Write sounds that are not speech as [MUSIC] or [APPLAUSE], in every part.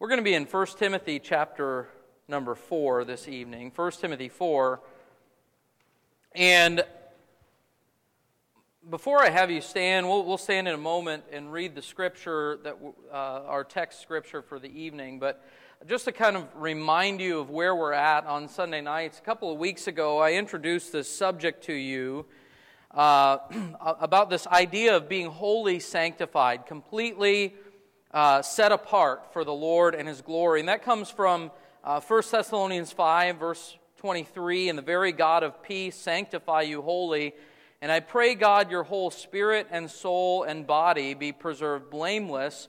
We're going to be in 1 Timothy chapter number 4 this evening. 1 Timothy 4. And before I have you stand, we'll, we'll stand in a moment and read the scripture, that uh, our text scripture for the evening. But just to kind of remind you of where we're at on Sunday nights, a couple of weeks ago, I introduced this subject to you uh, [CLEARS THROAT] about this idea of being wholly sanctified, completely uh, set apart for the Lord and His glory. And that comes from uh, 1 Thessalonians 5, verse 23 And the very God of peace sanctify you wholly. And I pray, God, your whole spirit and soul and body be preserved blameless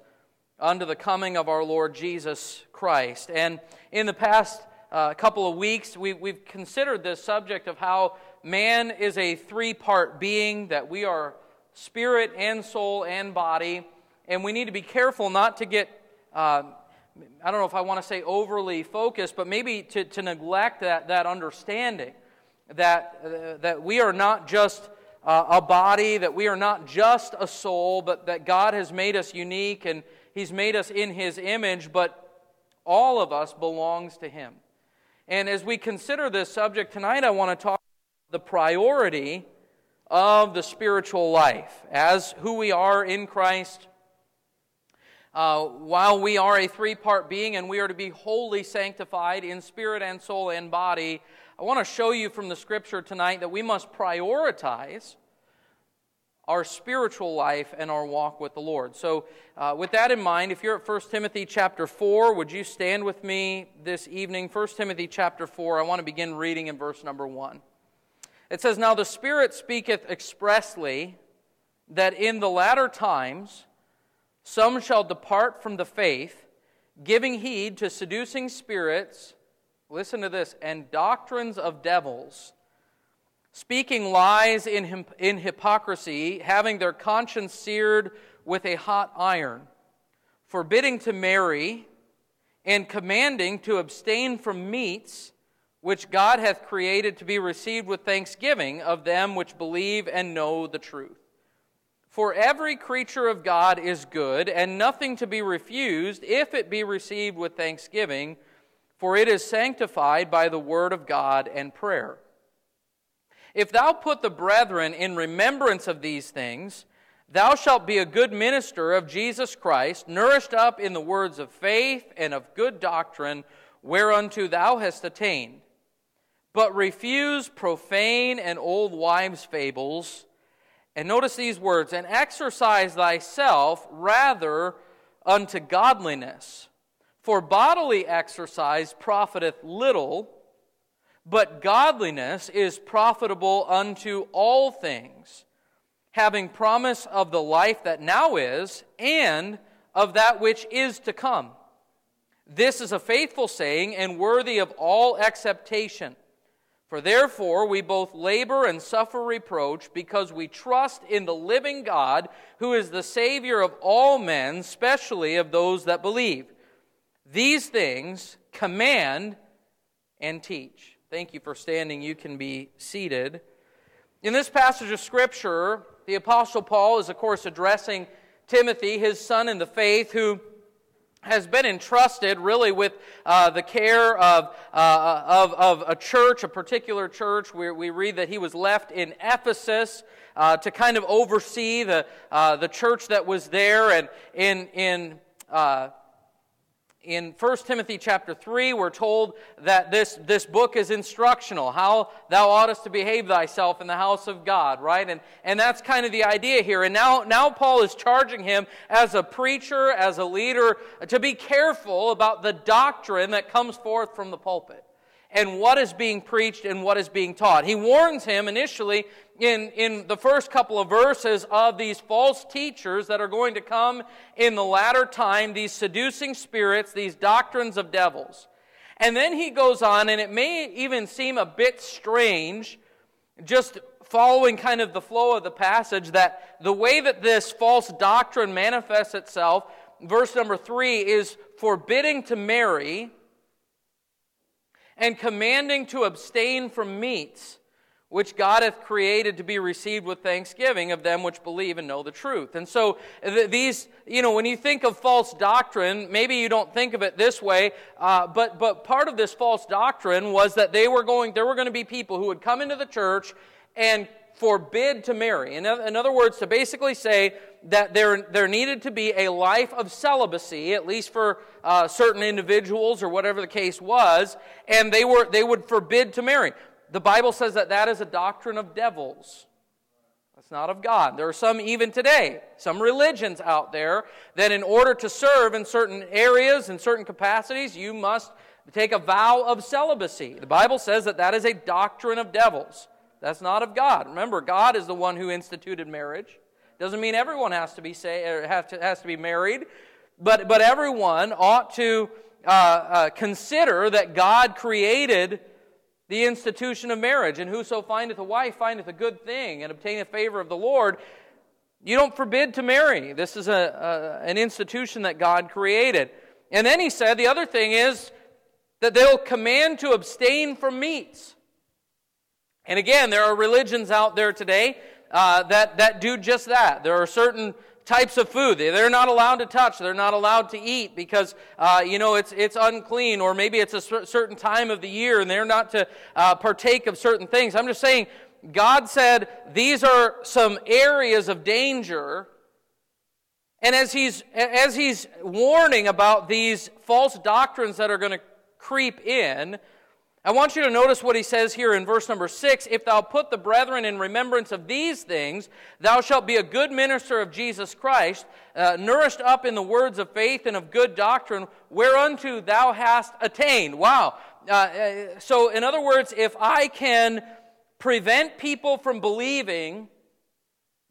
unto the coming of our Lord Jesus Christ. And in the past uh, couple of weeks, we, we've considered this subject of how man is a three part being, that we are spirit and soul and body and we need to be careful not to get, uh, I don't know if I want to say overly focused, but maybe to, to neglect that, that understanding that, uh, that we are not just uh, a body, that we are not just a soul, but that God has made us unique and He's made us in His image, but all of us belongs to Him. And as we consider this subject tonight, I want to talk about the priority of the spiritual life as who we are in Christ uh, while we are a three part being and we are to be wholly sanctified in spirit and soul and body, I want to show you from the scripture tonight that we must prioritize our spiritual life and our walk with the Lord. So, uh, with that in mind, if you're at 1 Timothy chapter 4, would you stand with me this evening? 1 Timothy chapter 4, I want to begin reading in verse number 1. It says, Now the Spirit speaketh expressly that in the latter times, some shall depart from the faith, giving heed to seducing spirits, listen to this, and doctrines of devils, speaking lies in, in hypocrisy, having their conscience seared with a hot iron, forbidding to marry, and commanding to abstain from meats which God hath created to be received with thanksgiving of them which believe and know the truth. For every creature of God is good, and nothing to be refused if it be received with thanksgiving, for it is sanctified by the word of God and prayer. If thou put the brethren in remembrance of these things, thou shalt be a good minister of Jesus Christ, nourished up in the words of faith and of good doctrine, whereunto thou hast attained. But refuse profane and old wives' fables and notice these words and exercise thyself rather unto godliness. For bodily exercise profiteth little, but godliness is profitable unto all things, having promise of the life that now is and of that which is to come. This is a faithful saying and worthy of all acceptation. For therefore we both labor and suffer reproach because we trust in the living God, who is the Savior of all men, especially of those that believe. These things command and teach. Thank you for standing. You can be seated. In this passage of Scripture, the Apostle Paul is, of course, addressing Timothy, his son in the faith, who has been entrusted really with uh, the care of, uh, of, of, a church, a particular church. We, we read that he was left in Ephesus uh, to kind of oversee the, uh, the church that was there. And in, in uh, in 1 Timothy chapter 3, we're told that this, this book is instructional, how thou oughtest to behave thyself in the house of God, right? And, and that's kind of the idea here. And now, now Paul is charging him as a preacher, as a leader, to be careful about the doctrine that comes forth from the pulpit and what is being preached and what is being taught. He warns him initially in, in the first couple of verses of these false teachers that are going to come in the latter time, these seducing spirits, these doctrines of devils. And then he goes on, and it may even seem a bit strange, just following kind of the flow of the passage, that the way that this false doctrine manifests itself, verse number three, is forbidding to marry and commanding to abstain from meats which God hath created to be received with thanksgiving of them which believe and know the truth. And so th- these, you know, when you think of false doctrine, maybe you don't think of it this way, uh, but but part of this false doctrine was that they were going, there were going to be people who would come into the church and forbid to marry. In, in other words, to basically say that there, there needed to be a life of celibacy, at least for uh, certain individuals or whatever the case was, and they, were, they would forbid to marry. The Bible says that that is a doctrine of devils. That's not of God. There are some even today, some religions out there, that in order to serve in certain areas, in certain capacities, you must take a vow of celibacy. The Bible says that that is a doctrine of devils. That's not of God. Remember, God is the one who instituted marriage. Doesn't mean everyone has to be say, has to, has to be married, but, but everyone ought to uh, uh, consider that God created the institution of marriage. And whoso findeth a wife findeth a good thing and obtaineth favor of the Lord. You don't forbid to marry. This is a, a, an institution that God created. And then he said the other thing is that they'll command to abstain from meats. And again, there are religions out there today uh, that, that do just that. There are certain types of food. They're not allowed to touch. They're not allowed to eat because uh, you know it's, it's unclean or maybe it's a certain time of the year and they're not to uh, partake of certain things. I'm just saying god said these are some areas of danger. And as he's as he's warning about these false doctrines that are going to creep in I want you to notice what he says here in verse number six. If thou put the brethren in remembrance of these things, thou shalt be a good minister of Jesus Christ, uh, nourished up in the words of faith and of good doctrine, whereunto thou hast attained. Wow. Uh, uh, so, in other words, if I can prevent people from believing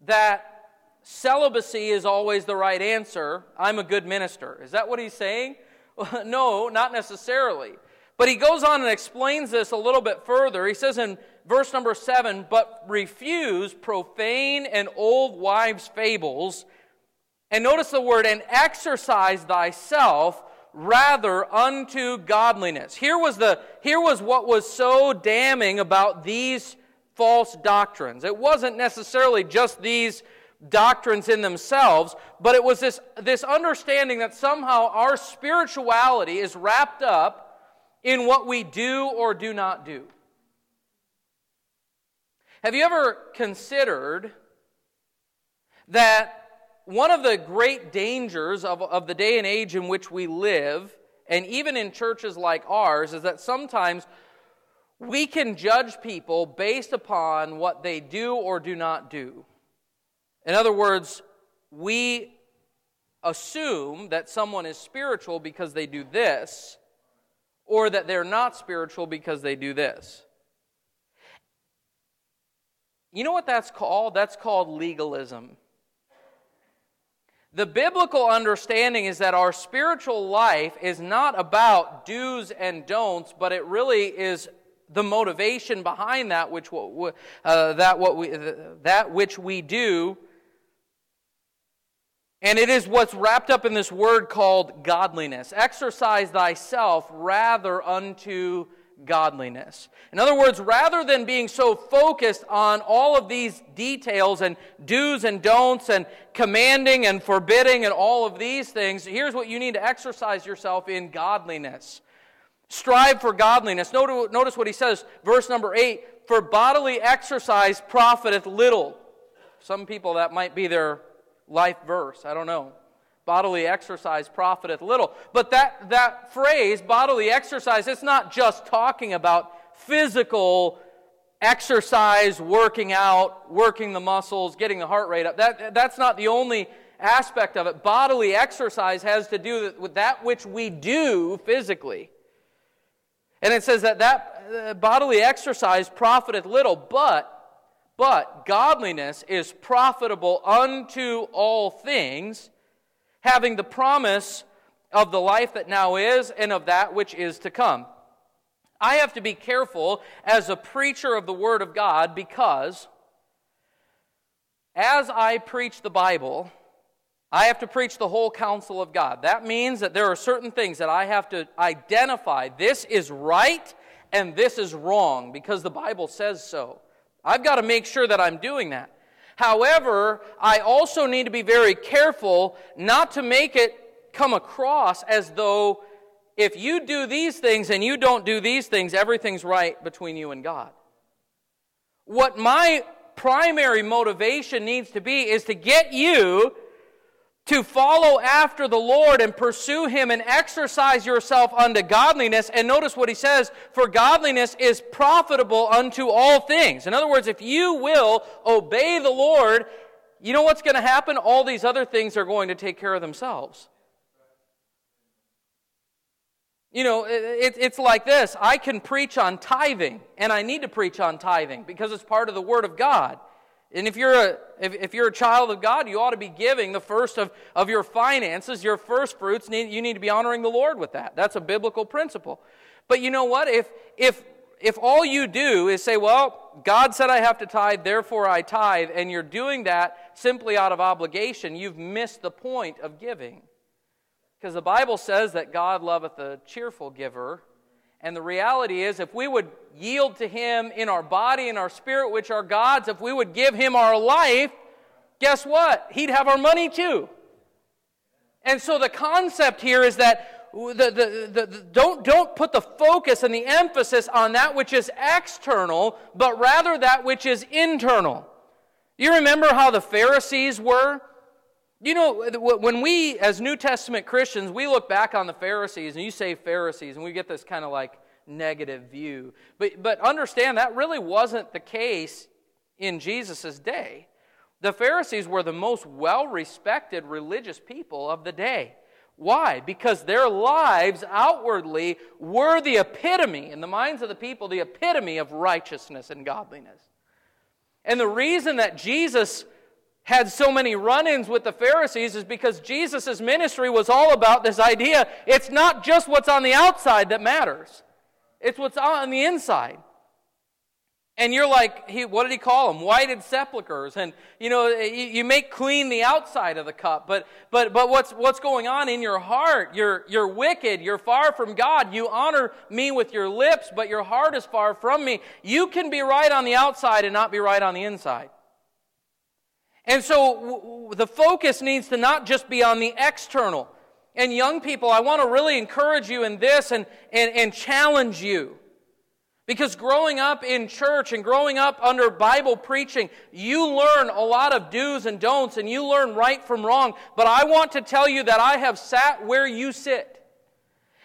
that celibacy is always the right answer, I'm a good minister. Is that what he's saying? [LAUGHS] no, not necessarily. But he goes on and explains this a little bit further. He says in verse number seven, but refuse profane and old wives' fables. And notice the word, and exercise thyself rather unto godliness. Here was, the, here was what was so damning about these false doctrines. It wasn't necessarily just these doctrines in themselves, but it was this, this understanding that somehow our spirituality is wrapped up in what we do or do not do. Have you ever considered that one of the great dangers of, of the day and age in which we live, and even in churches like ours, is that sometimes we can judge people based upon what they do or do not do. In other words, we assume that someone is spiritual because they do this, or that they're not spiritual because they do this. You know what that's called? That's called legalism. The biblical understanding is that our spiritual life is not about do's and don'ts, but it really is the motivation behind that which, uh, that, what we, that which we do and it is what's wrapped up in this word called godliness. Exercise thyself rather unto godliness. In other words, rather than being so focused on all of these details and do's and don'ts and commanding and forbidding and all of these things, here's what you need to exercise yourself in godliness. Strive for godliness. Notice what he says, verse number 8 For bodily exercise profiteth little. Some people, that might be their life verse. I don't know. Bodily exercise profiteth little. But that, that phrase, bodily exercise, it's not just talking about physical exercise, working out, working the muscles, getting the heart rate up. That, that's not the only aspect of it. Bodily exercise has to do with that which we do physically. And it says that that uh, bodily exercise profiteth little, but but godliness is profitable unto all things, having the promise of the life that now is and of that which is to come. I have to be careful as a preacher of the Word of God because as I preach the Bible, I have to preach the whole counsel of God. That means that there are certain things that I have to identify. This is right and this is wrong because the Bible says so. I've got to make sure that I'm doing that. However, I also need to be very careful not to make it come across as though if you do these things and you don't do these things, everything's right between you and God. What my primary motivation needs to be is to get you to follow after the Lord and pursue Him and exercise yourself unto godliness. And notice what He says, for godliness is profitable unto all things. In other words, if you will obey the Lord, you know what's going to happen? All these other things are going to take care of themselves. You know, it, it's like this I can preach on tithing, and I need to preach on tithing because it's part of the Word of God. And if you're a, if, if you're a child of God, you ought to be giving the first of, of your finances, your first fruits. Need, you need to be honoring the Lord with that. That's a biblical principle. But you know what? If, if, if all you do is say, well, God said I have to tithe, therefore I tithe, and you're doing that simply out of obligation, you've missed the point of giving. Because the Bible says that God loveth a cheerful giver, and the reality is, if we would yield to Him in our body and our spirit, which are God's, if we would give Him our life, guess what? He'd have our money too. And so the concept here is that the, the, the, don't, don't put the focus and the emphasis on that which is external, but rather that which is internal. You remember how the Pharisees were? You know, when we, as New Testament Christians, we look back on the Pharisees, and you say Pharisees, and we get this kind of like negative view. But, but understand that really wasn't the case in Jesus' day. The Pharisees were the most well respected religious people of the day. Why? Because their lives outwardly were the epitome, in the minds of the people, the epitome of righteousness and godliness. And the reason that Jesus had so many run ins with the Pharisees is because Jesus' ministry was all about this idea it's not just what's on the outside that matters, it's what's on the inside. And you're like, he, what did he call them? Whited sepulchres. And, you know, you, you, make clean the outside of the cup. But, but, but what's, what's going on in your heart? You're, you're wicked. You're far from God. You honor me with your lips, but your heart is far from me. You can be right on the outside and not be right on the inside. And so w- the focus needs to not just be on the external. And young people, I want to really encourage you in this and, and, and challenge you. Because growing up in church and growing up under Bible preaching, you learn a lot of do's and don'ts and you learn right from wrong. But I want to tell you that I have sat where you sit.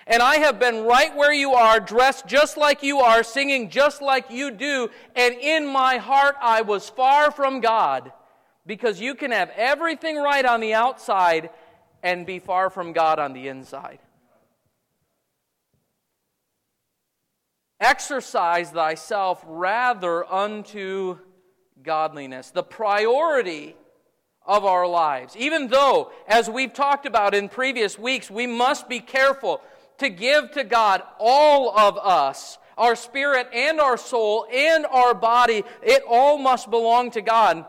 And I have been right where you are, dressed just like you are, singing just like you do. And in my heart, I was far from God. Because you can have everything right on the outside and be far from God on the inside. Exercise thyself rather unto godliness. The priority of our lives. Even though, as we've talked about in previous weeks, we must be careful to give to God all of us, our spirit and our soul and our body. It all must belong to God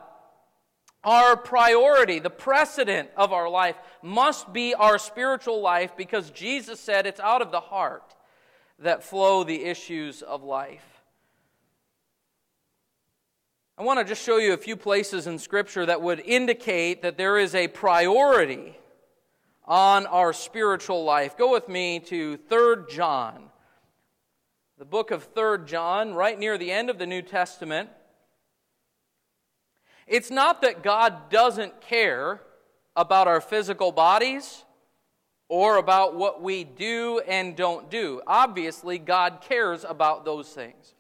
our priority, the precedent of our life, must be our spiritual life because Jesus said it's out of the heart that flow the issues of life. I want to just show you a few places in Scripture that would indicate that there is a priority on our spiritual life. Go with me to 3 John. The book of 3 John, right near the end of the New Testament. It's not that God doesn't care about our physical bodies or about what we do and don't do. Obviously, God cares about those things.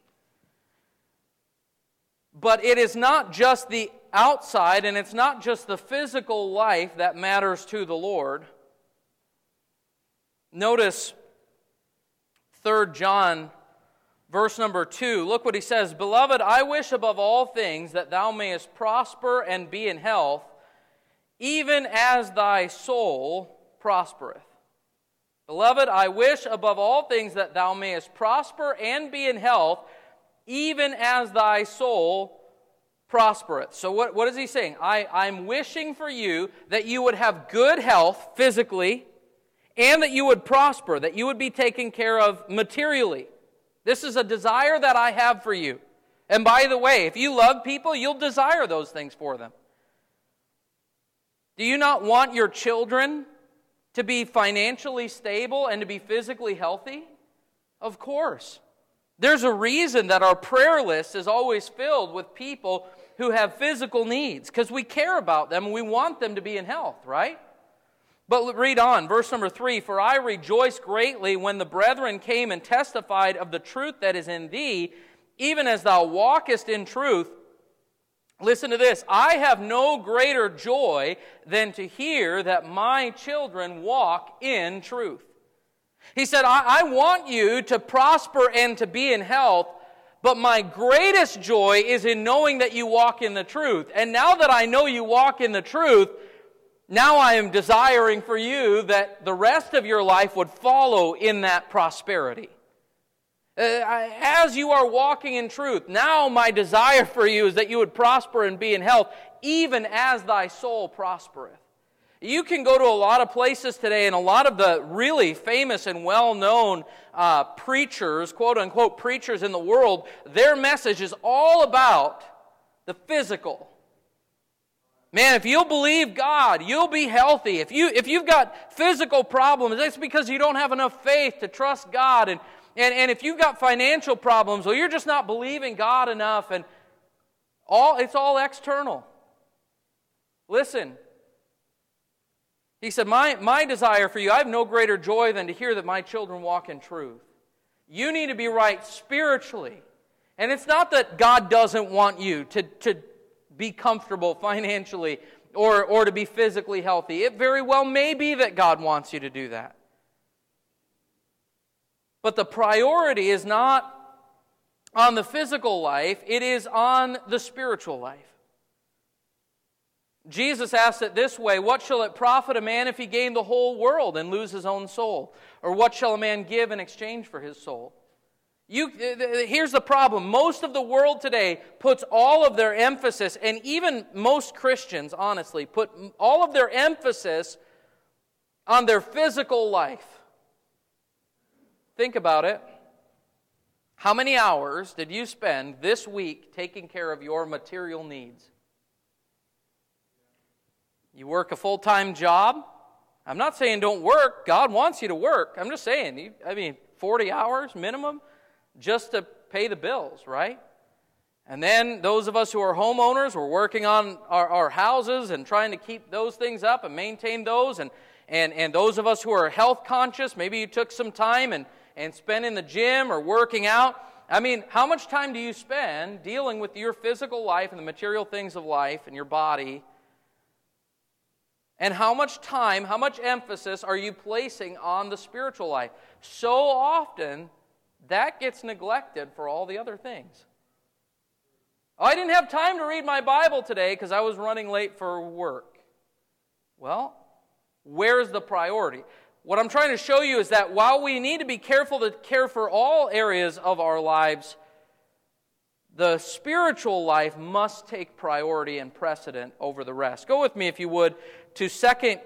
But it is not just the outside and it's not just the physical life that matters to the Lord. Notice 3 John Verse number two, look what he says Beloved, I wish above all things that thou mayest prosper and be in health, even as thy soul prospereth. Beloved, I wish above all things that thou mayest prosper and be in health, even as thy soul prospereth. So, what, what is he saying? I, I'm wishing for you that you would have good health physically and that you would prosper, that you would be taken care of materially. This is a desire that I have for you. And by the way, if you love people, you'll desire those things for them. Do you not want your children to be financially stable and to be physically healthy? Of course. There's a reason that our prayer list is always filled with people who have physical needs because we care about them and we want them to be in health, right? But read on, verse number three For I rejoice greatly when the brethren came and testified of the truth that is in thee, even as thou walkest in truth. Listen to this I have no greater joy than to hear that my children walk in truth. He said, I, I want you to prosper and to be in health, but my greatest joy is in knowing that you walk in the truth. And now that I know you walk in the truth, now I am desiring for you that the rest of your life would follow in that prosperity. Uh, as you are walking in truth, now my desire for you is that you would prosper and be in health, even as thy soul prospereth. You can go to a lot of places today, and a lot of the really famous and well known uh, preachers, quote unquote preachers in the world, their message is all about the physical. Man, if you'll believe God, you'll be healthy. If, you, if you've got physical problems, that's because you don't have enough faith to trust God. And, and, and if you've got financial problems, well, you're just not believing God enough. And all, it's all external. Listen. He said, my, my desire for you, I have no greater joy than to hear that my children walk in truth. You need to be right spiritually. And it's not that God doesn't want you to, to be comfortable financially or, or to be physically healthy. It very well may be that God wants you to do that. But the priority is not on the physical life, it is on the spiritual life. Jesus asked it this way What shall it profit a man if he gain the whole world and lose his own soul? Or what shall a man give in exchange for his soul? You, here's the problem. Most of the world today puts all of their emphasis, and even most Christians, honestly, put all of their emphasis on their physical life. Think about it. How many hours did you spend this week taking care of your material needs? You work a full time job? I'm not saying don't work. God wants you to work. I'm just saying, I mean, 40 hours minimum just to pay the bills, right? And then those of us who are homeowners, we're working on our, our, houses and trying to keep those things up and maintain those. And, and, and those of us who are health conscious, maybe you took some time and, and spent in the gym or working out. I mean, how much time do you spend dealing with your physical life and the material things of life and your body? And how much time, how much emphasis are you placing on the spiritual life? So often, that gets neglected for all the other things. Oh, I didn't have time to read my Bible today because I was running late for work. Well, where's the priority? What I'm trying to show you is that while we need to be careful to care for all areas of our lives, the spiritual life must take priority and precedent over the rest. Go with me, if you would, to 2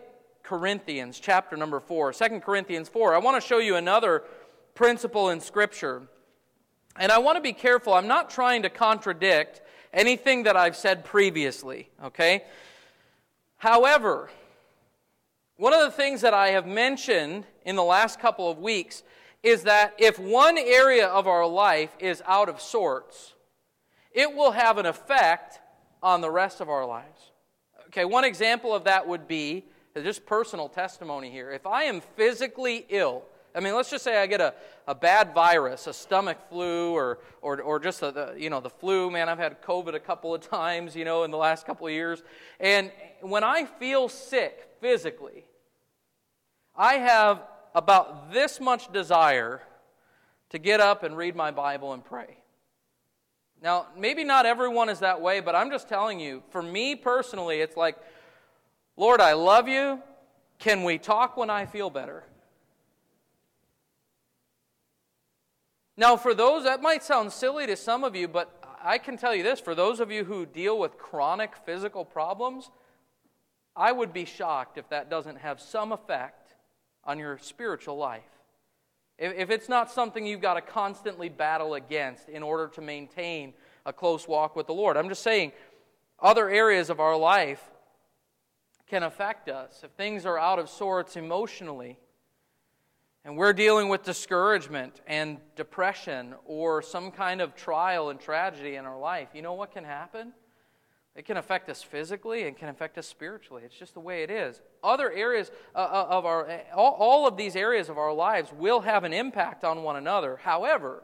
Corinthians chapter number 4. 2 Corinthians 4. I want to show you another principle in Scripture. And I want to be careful. I'm not trying to contradict anything that I've said previously, okay? However, one of the things that I have mentioned in the last couple of weeks is that if one area of our life is out of sorts, it will have an effect on the rest of our lives. Okay, one example of that would be just personal testimony here. If I am physically ill, I mean, let's just say I get a, a bad virus, a stomach flu, or, or, or just a, the, you know, the flu. Man, I've had COVID a couple of times, you know, in the last couple of years. And when I feel sick physically, I have about this much desire to get up and read my Bible and pray. Now, maybe not everyone is that way, but I'm just telling you, for me personally, it's like, Lord, I love you. Can we talk when I feel better? Now, for those, that might sound silly to some of you, but I can tell you this for those of you who deal with chronic physical problems, I would be shocked if that doesn't have some effect on your spiritual life. If, it's not something you've got to constantly battle against in order to maintain a close walk with the Lord. I'm just saying, other areas of our life can affect us if things are out of sorts emotionally and we're dealing with discouragement and depression or some kind of trial and tragedy in our life, you know what can happen? It can affect us physically and can affect us spiritually. It's just the way it is. Other areas uh, uh, of our, all, all of these areas of our lives will have an impact on one another. However,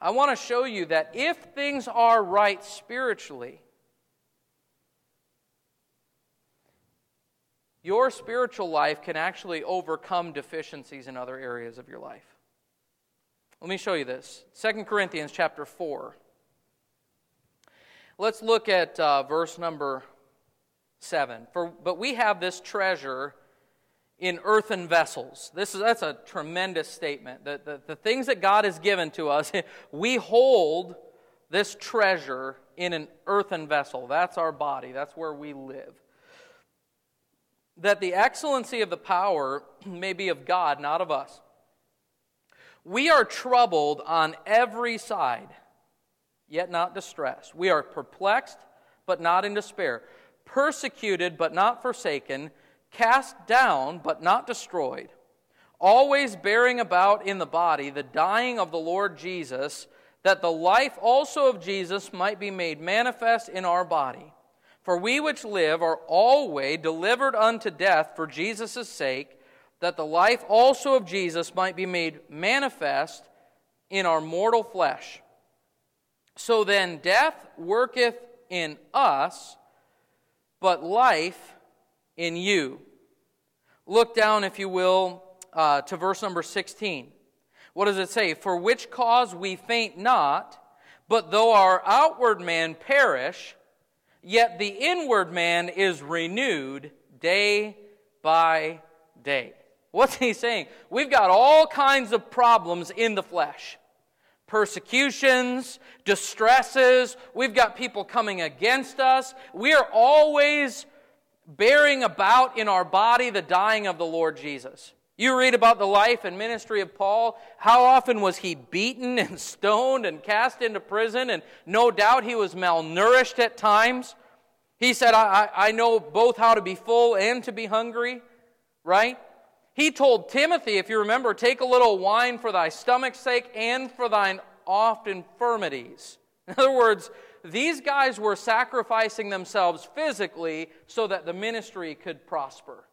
I want to show you that if things are right spiritually, your spiritual life can actually overcome deficiencies in other areas of your life. Let me show you this. 2 Corinthians chapter 4. Let's look at uh, verse number 7. For, but we have this treasure in earthen vessels. This is, that's a tremendous statement. The, the, the things that God has given to us, [LAUGHS] we hold this treasure in an earthen vessel. That's our body, that's where we live that the excellency of the power [CLEARS THROAT] may be of God, not of us. We are troubled on every side, yet not distressed. We are perplexed, but not in despair, persecuted, but not forsaken, cast down, but not destroyed, always bearing about in the body the dying of the Lord Jesus, that the life also of Jesus might be made manifest in our body. For we which live are always delivered unto death for Jesus' sake, that the life also of Jesus might be made manifest in our mortal flesh. So then, death worketh in us, but life in you. Look down, if you will, uh, to verse number 16. What does it say? For which cause we faint not, but though our outward man perish, yet the inward man is renewed day by day. What's he saying? We've got all kinds of problems in the flesh persecutions, distresses. We've got people coming against us. We are always bearing about in our body the dying of the Lord Jesus. You read about the life and ministry of Paul. How often was he beaten and [LAUGHS] stoned and cast into prison? And no doubt he was malnourished at times. He said, I, I know both how to be full and to be hungry, right? He told Timothy, if you remember, take a little wine for thy stomach's sake and for thine oft infirmities. [LAUGHS] In other words, these guys were sacrificing themselves physically so that the ministry could prosper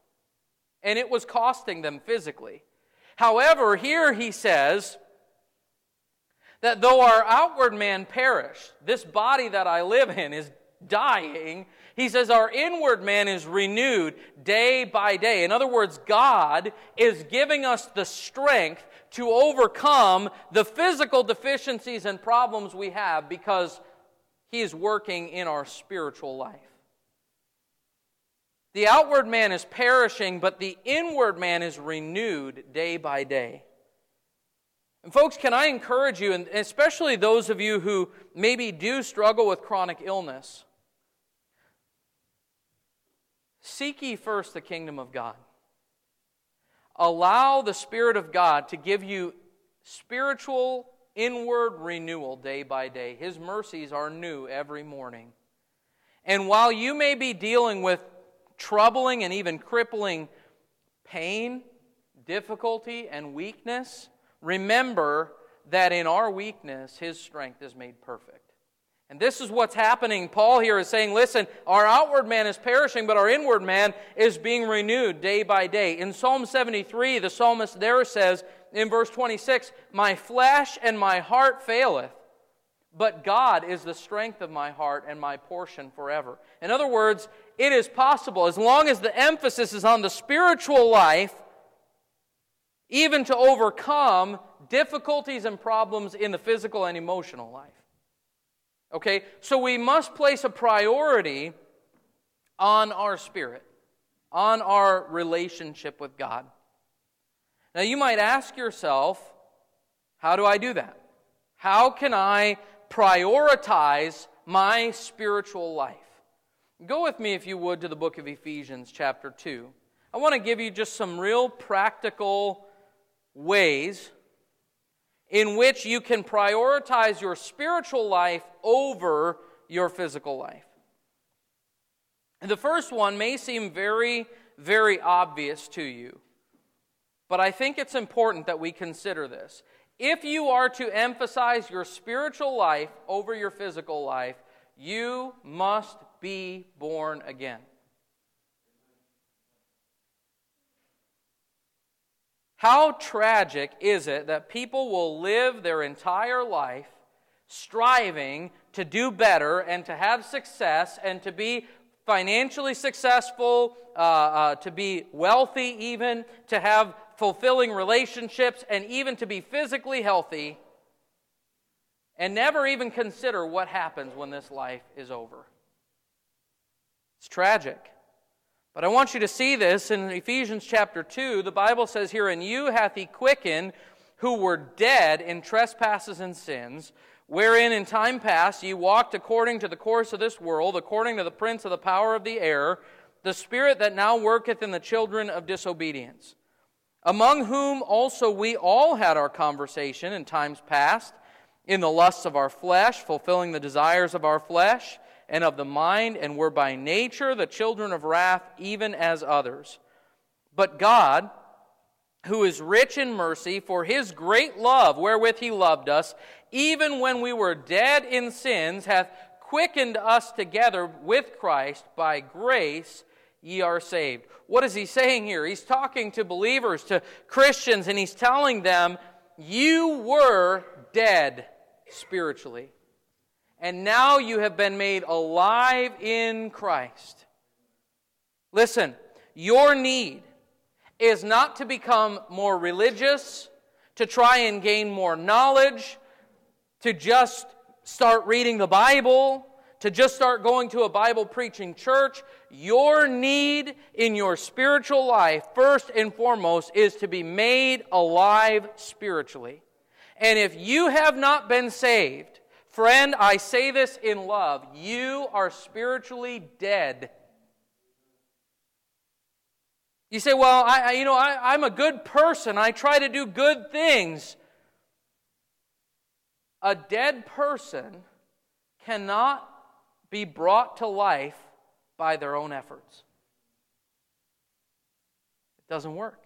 and it was costing them physically. However, here he says that though our outward man perish, this body that I live in is dying, he says our inward man is renewed day by day. In other words, God is giving us the strength to overcome the physical deficiencies and problems we have because he is working in our spiritual life. The outward man is perishing, but the inward man is renewed day by day. And, folks, can I encourage you, and especially those of you who maybe do struggle with chronic illness, seek ye first the kingdom of God. Allow the Spirit of God to give you spiritual inward renewal day by day. His mercies are new every morning. And while you may be dealing with troubling and even crippling pain, difficulty, and weakness, remember that in our weakness, His strength is made perfect. And this is what's happening. Paul here is saying, listen, our outward man is perishing, but our inward man is being renewed day by day. In Psalm 73, the psalmist there says in verse 26, My flesh and my heart faileth, but God is the strength of my heart and my portion forever. In other words, it is possible, as long as the emphasis is on the spiritual life, even to overcome difficulties and problems in the physical and emotional life. Okay? So we must place a priority on our spirit, on our relationship with God. Now you might ask yourself, how do I do that? How can I prioritize my spiritual life. Go with me, if you would, to the book of Ephesians, chapter 2. I want to give you just some real practical ways in which you can prioritize your spiritual life over your physical life. And the first one may seem very, very obvious to you, but I think it's important that we consider this. If you are to emphasize your spiritual life over your physical life, you must be born again. How tragic is it that people will live their entire life striving to do better and to have success and to be financially successful, uh, uh, to be wealthy, even to have fulfilling relationships, and even to be physically healthy, and never even consider what happens when this life is over. It's tragic. But I want you to see this in Ephesians chapter 2. The Bible says here, And you hath he quickened who were dead in trespasses and sins, wherein in time past ye walked according to the course of this world, according to the prince of the power of the air, the spirit that now worketh in the children of disobedience, among whom also we all had our conversation in times past, in the lusts of our flesh, fulfilling the desires of our flesh and of the mind, and were by nature the children of wrath, even as others. But God, who is rich in mercy, for his great love wherewith he loved us, even when we were dead in sins, hath quickened us together with Christ. By grace ye are saved. What is he saying here? He's talking to believers, to Christians, and he's telling them, You were dead spiritually and now you have been made alive in Christ. Listen, your need is not to become more religious, to try and gain more knowledge, to just start reading the Bible, to just start going to a Bible preaching church. Your need in your spiritual life, first and foremost, is to be made alive spiritually. And if you have not been saved, Friend, I say this in love. You are spiritually dead. You say, well, I, you know, I, I'm a good person. I try to do good things. A dead person cannot be brought to life by their own efforts. It doesn't work.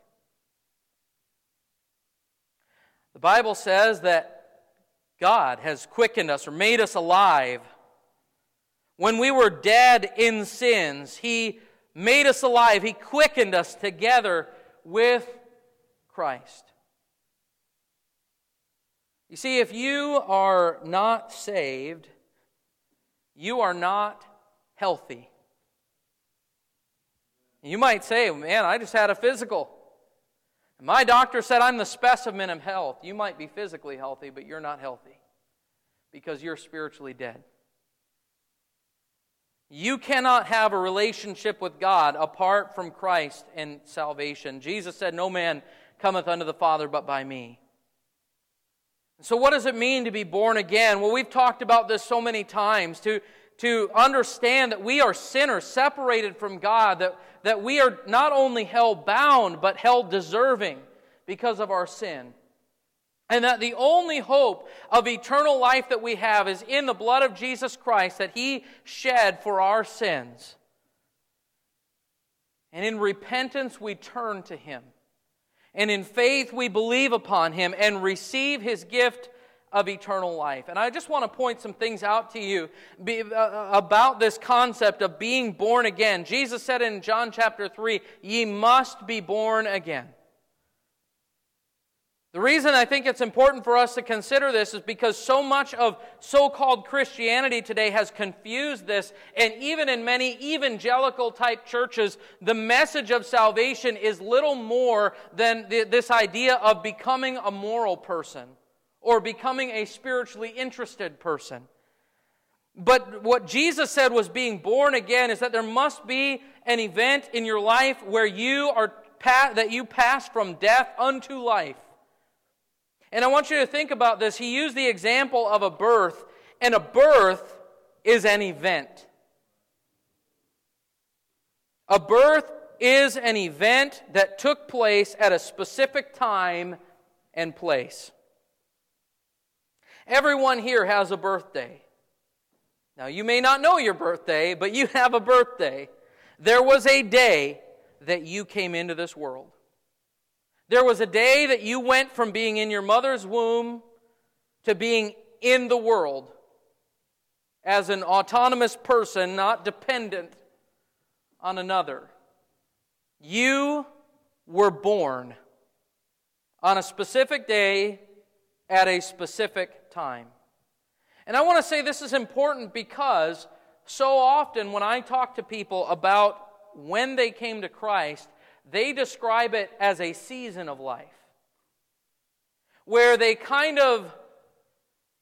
The Bible says that God has quickened us or made us alive. When we were dead in sins, He made us alive. He quickened us together with Christ. You see, if you are not saved, you are not healthy. You might say, man, I just had a physical. My doctor said I'm the specimen of health. You might be physically healthy, but you're not healthy because you're spiritually dead. You cannot have a relationship with God apart from Christ and salvation. Jesus said, No man cometh unto the Father but by me. So, what does it mean to be born again? Well, we've talked about this so many times. To, to understand that we are sinners separated from God, that, that we are not only held bound, but held deserving because of our sin. And that the only hope of eternal life that we have is in the blood of Jesus Christ that He shed for our sins. And in repentance, we turn to Him. And in faith, we believe upon Him and receive His gift of eternal life. And I just want to point some things out to you uh, about this concept of being born again. Jesus said in John chapter 3, Ye must be born again. The reason I think it's important for us to consider this is because so much of so called Christianity today has confused this, and even in many evangelical type churches, the message of salvation is little more than the, this idea of becoming a moral person or becoming a spiritually interested person. But what Jesus said was being born again is that there must be an event in your life where you are that you pass from death unto life. And I want you to think about this. He used the example of a birth, and a birth is an event. A birth is an event that took place at a specific time and place. Everyone here has a birthday. Now, you may not know your birthday, but you have a birthday. There was a day that you came into this world. There was a day that you went from being in your mother's womb to being in the world as an autonomous person, not dependent on another. You were born on a specific day at a specific time. And I want to say this is important because so often when I talk to people about when they came to Christ, they describe it as a season of life where they kind of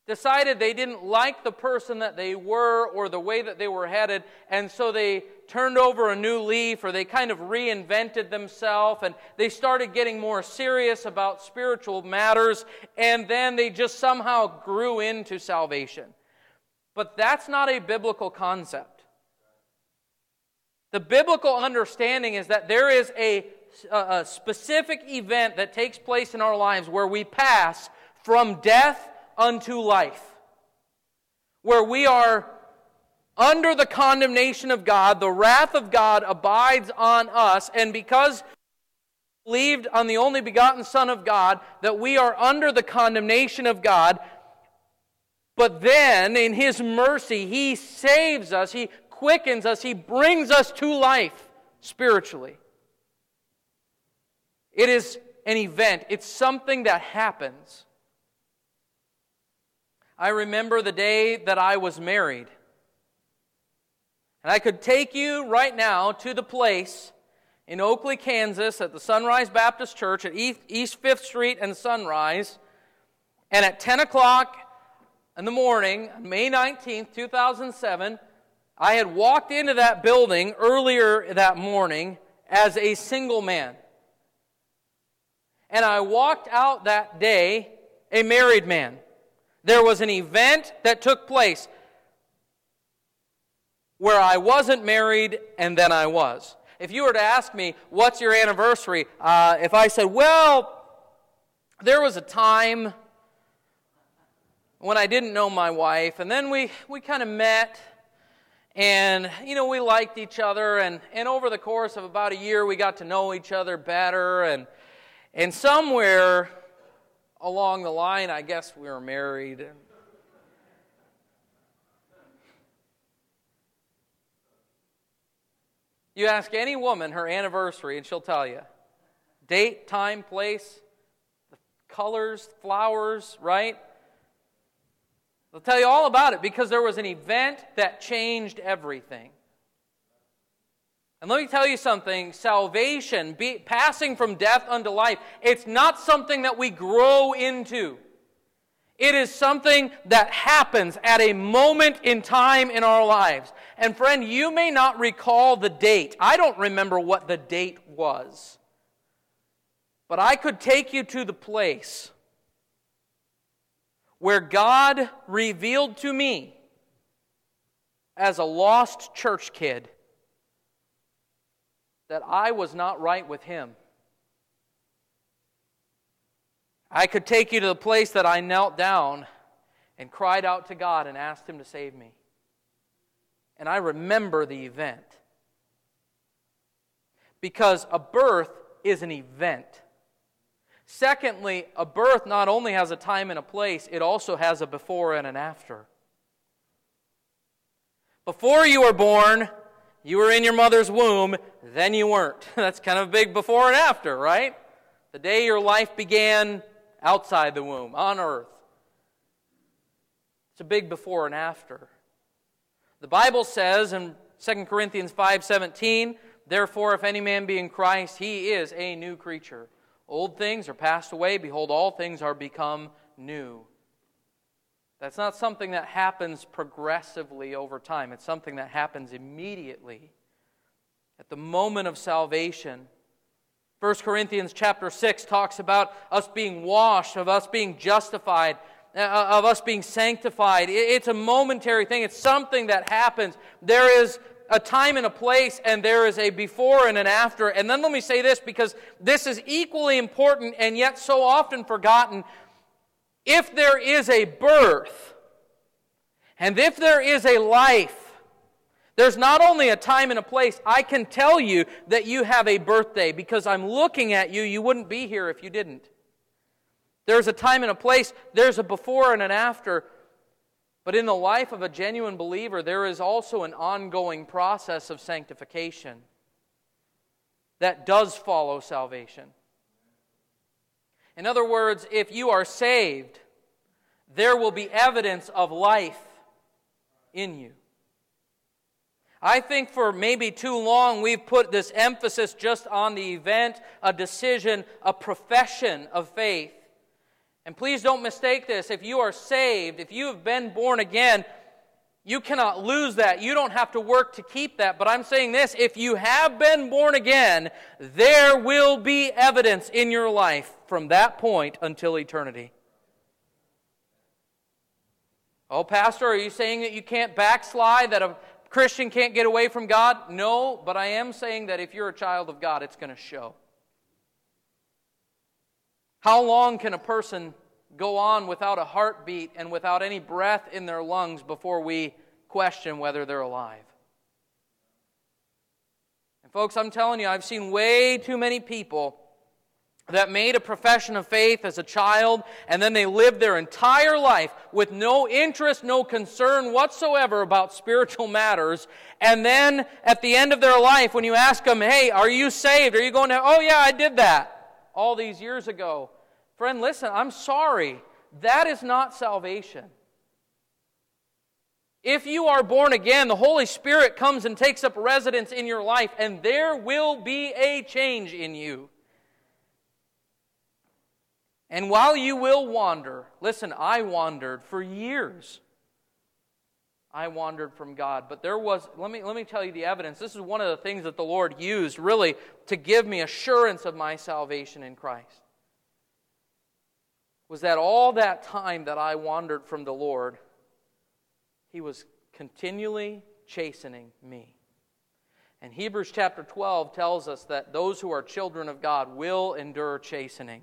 decided they didn't like the person that they were or the way that they were headed, and so they turned over a new leaf or they kind of reinvented themselves and they started getting more serious about spiritual matters, and then they just somehow grew into salvation. But that's not a biblical concept. The biblical understanding is that there is a, a specific event that takes place in our lives where we pass from death unto life, where we are under the condemnation of God, the wrath of God abides on us, and because believed on the only begotten Son of God, that we are under the condemnation of God. But then, in His mercy, He saves us, He quickens us, He brings us to life spiritually. It is an event, it's something that happens. I remember the day that I was married. And I could take you right now to the place in Oakley, Kansas, at the Sunrise Baptist Church at East 5th Street and Sunrise. And at 10 o'clock in the morning, May 19th, 2007, I had walked into that building earlier that morning as a single man. And I walked out that day a married man. There was an event that took place where I wasn't married and then I was. If you were to ask me, what's your anniversary? Uh, if I said, well, there was a time when I didn't know my wife, and then we, we kind of met, and, you know, we liked each other, and, and over the course of about a year, we got to know each other better, and, and somewhere along the line, I guess we were married. You ask any woman her anniversary, and she'll tell you date, time, place, the colors, flowers, right? They'll tell you all about it because there was an event that changed everything. And let me tell you something salvation, be, passing from death unto life, it's not something that we grow into. It is something that happens at a moment in time in our lives. And friend, you may not recall the date. I don't remember what the date was. But I could take you to the place where God revealed to me as a lost church kid that I was not right with him. I could take you to the place that I knelt down and cried out to God and asked Him to save me. And I remember the event. Because a birth is an event. Secondly, a birth not only has a time and a place, it also has a before and an after. Before you were born, you were in your mother's womb, then you weren't. [LAUGHS] That's kind of a big before and after, right? The day your life began outside the womb, on earth. It's a big before and after. The Bible says in 2 Corinthians 5:17, "Therefore if any man be in Christ, he is a new creature. Old things are passed away; behold all things are become new." That's not something that happens progressively over time. It's something that happens immediately. At the moment of salvation, 1 Corinthians chapter 6 talks about us being washed, of us being justified, uh, of us being sanctified. It's a momentary thing, it's something that happens. There is a time and a place, and there is a before and an after. And then let me say this because this is equally important and yet so often forgotten if there is a birth, and if there is a life, there's not only a time and a place, I can tell you that you have a birthday because I'm looking at you. You wouldn't be here if you didn't. There's a time and a place, there's a before and an after. But in the life of a genuine believer, there is also an ongoing process of sanctification that does follow salvation. In other words, if you are saved, there will be evidence of life in you. I think for maybe too long we've put this emphasis just on the event, a decision, a profession of faith. And please don't mistake this. If you are saved, if you have been born again, you cannot lose that. You don't have to work to keep that. But I'm saying this if you have been born again, there will be evidence in your life from that point until eternity. Oh, Pastor, are you saying that you can't backslide, that a Christian can't get away from God? No, but I am saying that if you're a child of God, it's going to show. How long can a person go on without a heartbeat and without any breath in their lungs before we question whether they're alive. And, folks, I'm telling you, I've seen way too many people that made a profession of faith as a child and then they lived their entire life with no interest, no concern whatsoever about spiritual matters. And then at the end of their life, when you ask them, hey, are you saved? Are you going to, oh, yeah, I did that all these years ago. Friend, listen, I'm sorry. That is not salvation. If you are born again, the Holy Spirit comes and takes up residence in your life, and there will be a change in you. And while you will wander, listen, I wandered for years. I wandered from God. But there was, let me, let me tell you the evidence. This is one of the things that the Lord used really to give me assurance of my salvation in Christ was that all that time that I wandered from the Lord, He was continually chastening me. And Hebrews chapter 12 tells us that those who are children of God will endure chastening,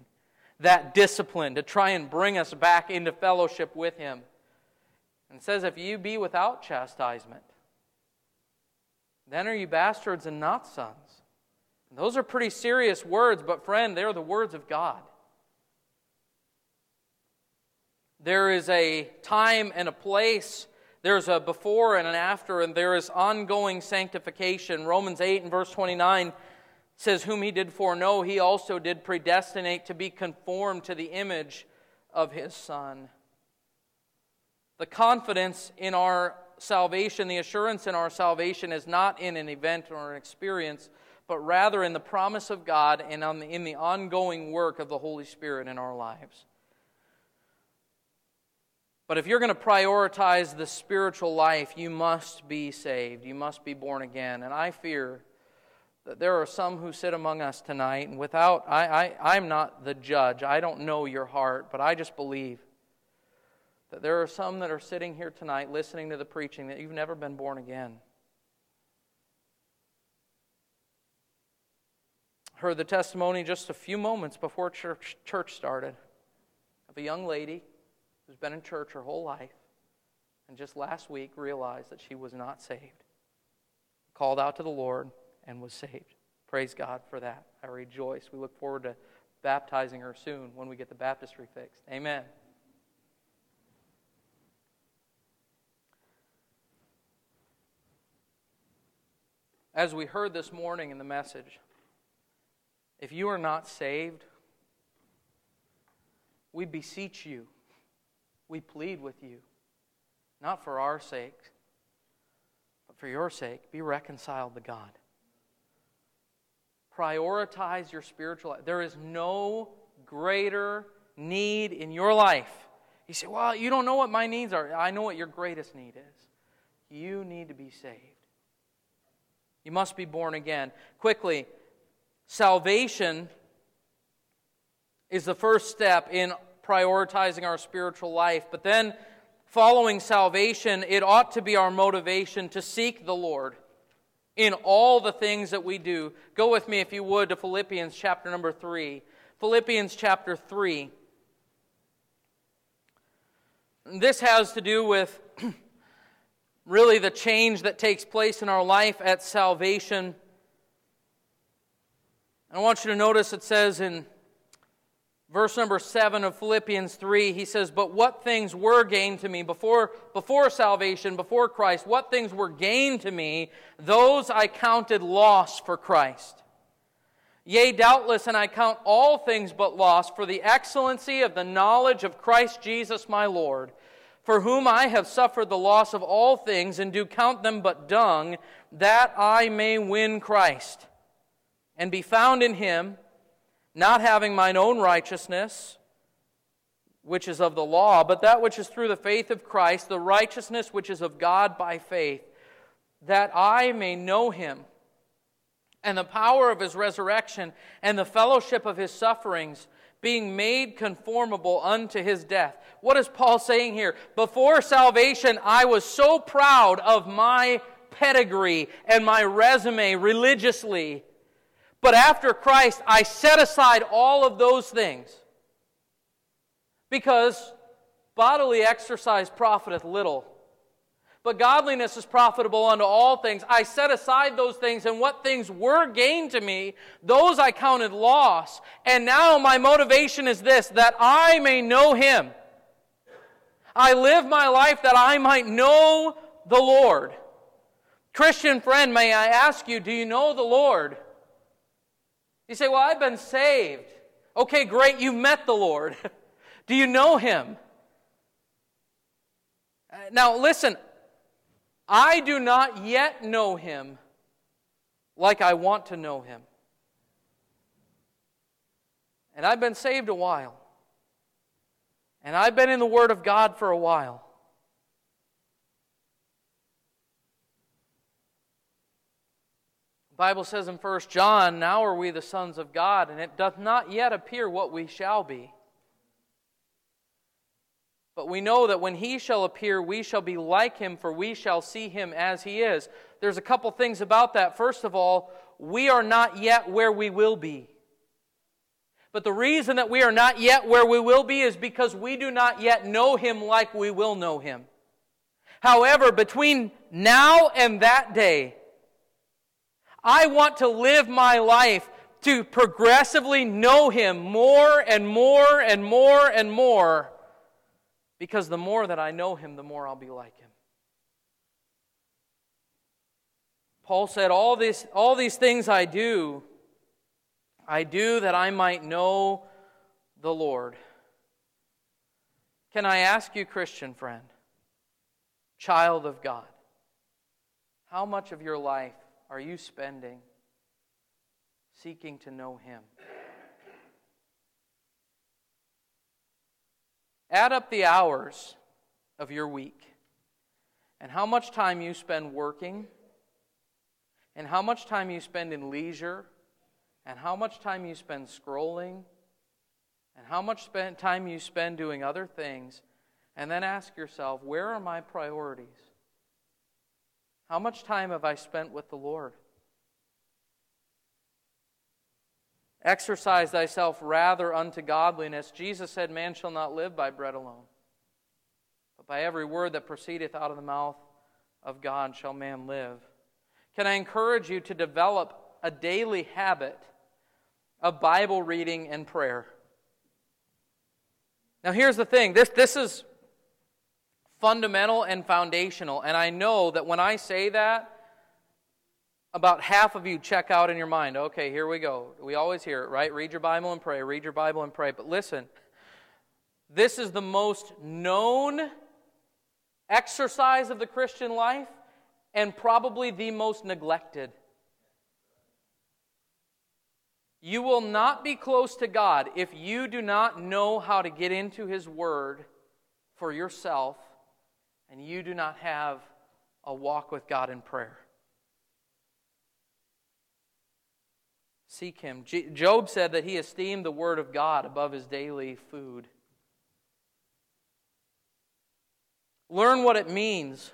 that discipline to try and bring us back into fellowship with Him. And says, if you be without chastisement, then are you bastards and not sons. And those are pretty serious words, but friend, they're the words of God. There is a time and a place. There's a before and an after, and there is ongoing sanctification. Romans 8 and verse 29 says, Whom he did foreknow, he also did predestinate to be conformed to the image of his Son. The confidence in our salvation, the assurance in our salvation, is not in an event or an experience, but rather in the promise of God and in the ongoing work of the Holy Spirit in our lives. But if you're going to prioritize the spiritual life, you must be saved. You must be born again. And I fear that there are some who sit among us tonight, and without, I, I, I'm not the judge. I don't know your heart, but I just believe that there are some that are sitting here tonight listening to the preaching that you've never been born again. Heard the testimony just a few moments before church, church started of a young lady who's been in church her whole life and just last week realized that she was not saved, called out to the Lord, and was saved. Praise God for that. I rejoice. We look forward to baptizing her soon when we get the baptistry fixed. Amen. As we heard this morning in the message, if you are not saved, we beseech you we plead with you, not for our sake, but for your sake, be reconciled to God. Prioritize your spiritual life. There is no greater need in your life. You say, Well, you don't know what my needs are. I know what your greatest need is. You need to be saved. You must be born again. Quickly, salvation is the first step in prioritizing our spiritual life. But then, following salvation, it ought to be our motivation to seek the Lord in all the things that we do. Go with me, if you would, to Philippians chapter number 3. Philippians chapter 3. This has to do with [CLEARS THROAT] really the change that takes place in our life at salvation. I want you to notice it says in verse number 7 of Philippians 3, he says, But what things were gained to me before, before salvation, before Christ, what things were gained to me, those I counted loss for Christ. Yea, doubtless, and I count all things but loss for the excellency of the knowledge of Christ Jesus my Lord, for whom I have suffered the loss of all things, and do count them but dung, that I may win Christ, and be found in him, not having mine own righteousness, which is of the law, but that which is through the faith of Christ, the righteousness which is of God by faith, that I may know him and the power of his resurrection and the fellowship of his sufferings, being made conformable unto his death. What is Paul saying here? Before salvation, I was so proud of my pedigree and my resume religiously. But after Christ, I set aside all of those things. Because bodily exercise profiteth little but godliness is profitable unto all things. I set aside those things, and what things were gained to me, those I counted loss. And now my motivation is this that I may know him. I live my life that I might know the Lord. Christian friend, may I ask you, do you know the Lord? You say, Well, I've been saved. Okay, great, you've met the Lord. [LAUGHS] do you know him? Uh, now, listen, I do not yet know him like I want to know him. And I've been saved a while. And I've been in the Word of God for a while. The Bible says in 1 John, Now are we the sons of God, and it doth not yet appear what we shall be. But we know that when he shall appear, we shall be like him, for we shall see him as he is. There's a couple things about that. First of all, we are not yet where we will be. But the reason that we are not yet where we will be is because we do not yet know him like we will know him. However, between now and that day, I want to live my life to progressively know him more and more and more and more because the more that I know him, the more I'll be like him. Paul said, All, this, all these things I do, I do that I might know the Lord. Can I ask you, Christian friend, child of God, how much of your life are you spending seeking to know Him? Add up the hours of your week and how much time you spend working and how much time you spend in leisure and how much time you spend scrolling and how much time you spend doing other things and then ask yourself where are my priorities how much time have i spent with the lord Exercise thyself rather unto godliness. Jesus said, Man shall not live by bread alone, but by every word that proceedeth out of the mouth of God shall man live. Can I encourage you to develop a daily habit of Bible reading and prayer? Now, here's the thing this, this is fundamental and foundational, and I know that when I say that, about half of you check out in your mind, okay, here we go. We always hear it, right? Read your Bible and pray, read your Bible and pray. But listen, this is the most known exercise of the Christian life and probably the most neglected. You will not be close to God if you do not know how to get into His Word for yourself and you do not have a walk with God in prayer. Seek him. Job said that he esteemed the word of God above his daily food. Learn what it means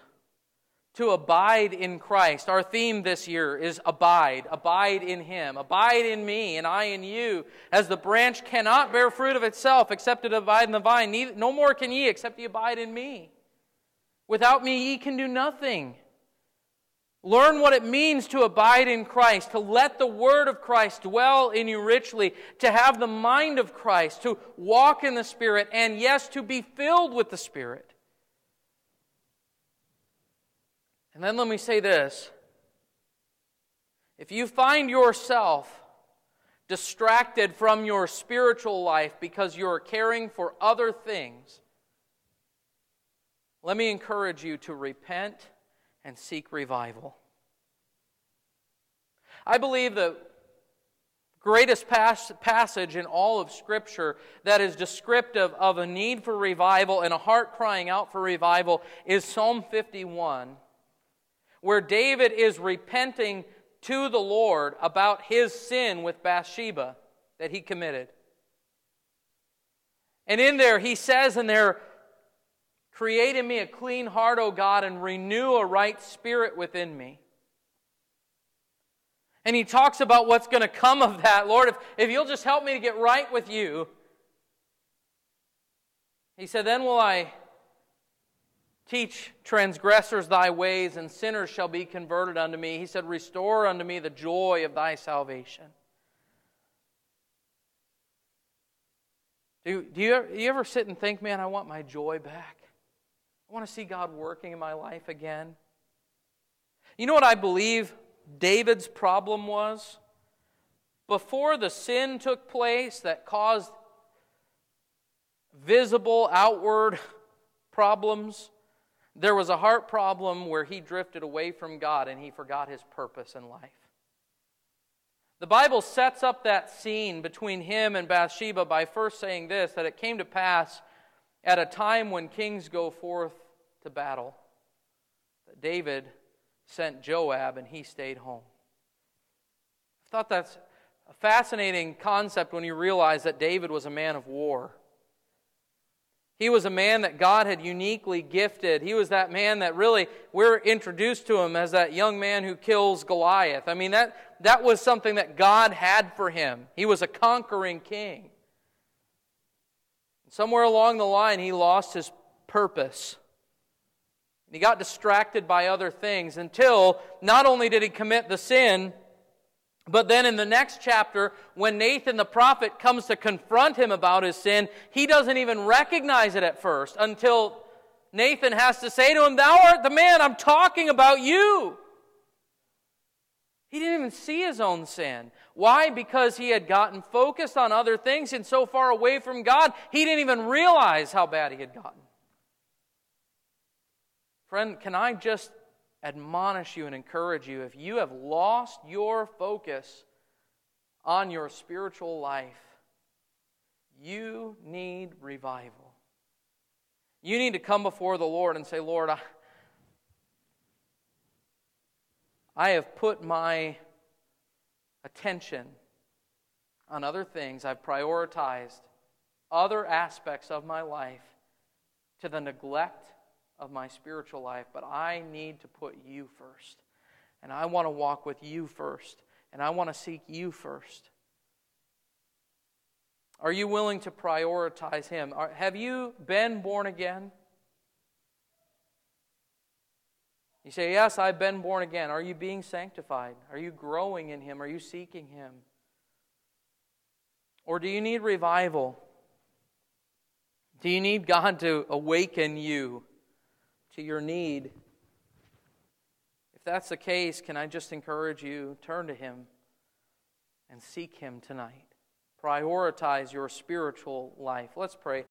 to abide in Christ. Our theme this year is abide. Abide in Him. Abide in me, and I in you. As the branch cannot bear fruit of itself except it abide in the vine, no more can ye except ye abide in me. Without me, ye can do nothing. Learn what it means to abide in Christ, to let the Word of Christ dwell in you richly, to have the mind of Christ, to walk in the Spirit, and yes, to be filled with the Spirit. And then let me say this if you find yourself distracted from your spiritual life because you're caring for other things, let me encourage you to repent and seek revival. I believe the greatest pas- passage in all of Scripture that is descriptive of a need for revival and a heart crying out for revival is Psalm 51 where David is repenting to the Lord about his sin with Bathsheba that he committed. And in there, he says in there, Create in me a clean heart, O God, and renew a right spirit within me. And he talks about what's going to come of that. Lord, if, if you'll just help me to get right with you, he said, then will I Teach transgressors thy ways, and sinners shall be converted unto me. He said, Restore unto me the joy of thy salvation. Do, do, you, do you ever sit and think, man, I want my joy back? I want to see God working in my life again. You know what I believe David's problem was? Before the sin took place that caused visible, outward [LAUGHS] problems, there was a heart problem where he drifted away from God and he forgot his purpose in life. The Bible sets up that scene between him and Bathsheba by first saying this that it came to pass at a time when kings go forth to battle that David sent Joab and he stayed home. I thought that's a fascinating concept when you realize that David was a man of war. He was a man that God had uniquely gifted. He was that man that really, we're introduced to him as that young man who kills Goliath. I mean, that, that was something that God had for him. He was a conquering king. Somewhere along the line, he lost his purpose. He got distracted by other things until not only did he commit the sin, but then in the next chapter, when Nathan the prophet comes to confront him about his sin, he doesn't even recognize it at first until Nathan has to say to him, Thou art the man, I'm talking about you. He didn't even see his own sin. Why? Because he had gotten focused on other things and so far away from God, he didn't even realize how bad he had gotten. Friend, can I just admonish you and encourage you if you have lost your focus on your spiritual life, you need revival. You need to come before the Lord and say, Lord, I, I have put my attention on other things. I've prioritized other aspects of my life to the neglect of my spiritual life, but I need to put you first. And I want to walk with you first. And I want to seek you first. Are you willing to prioritize Him? Are, have you been born again? You say, Yes, I've been born again. Are you being sanctified? Are you growing in Him? Are you seeking Him? Or do you need revival? Do you need God to awaken you to your need. If that's the case, can I just encourage you turn to Him and seek Him tonight? Prioritize your spiritual life. Let's pray.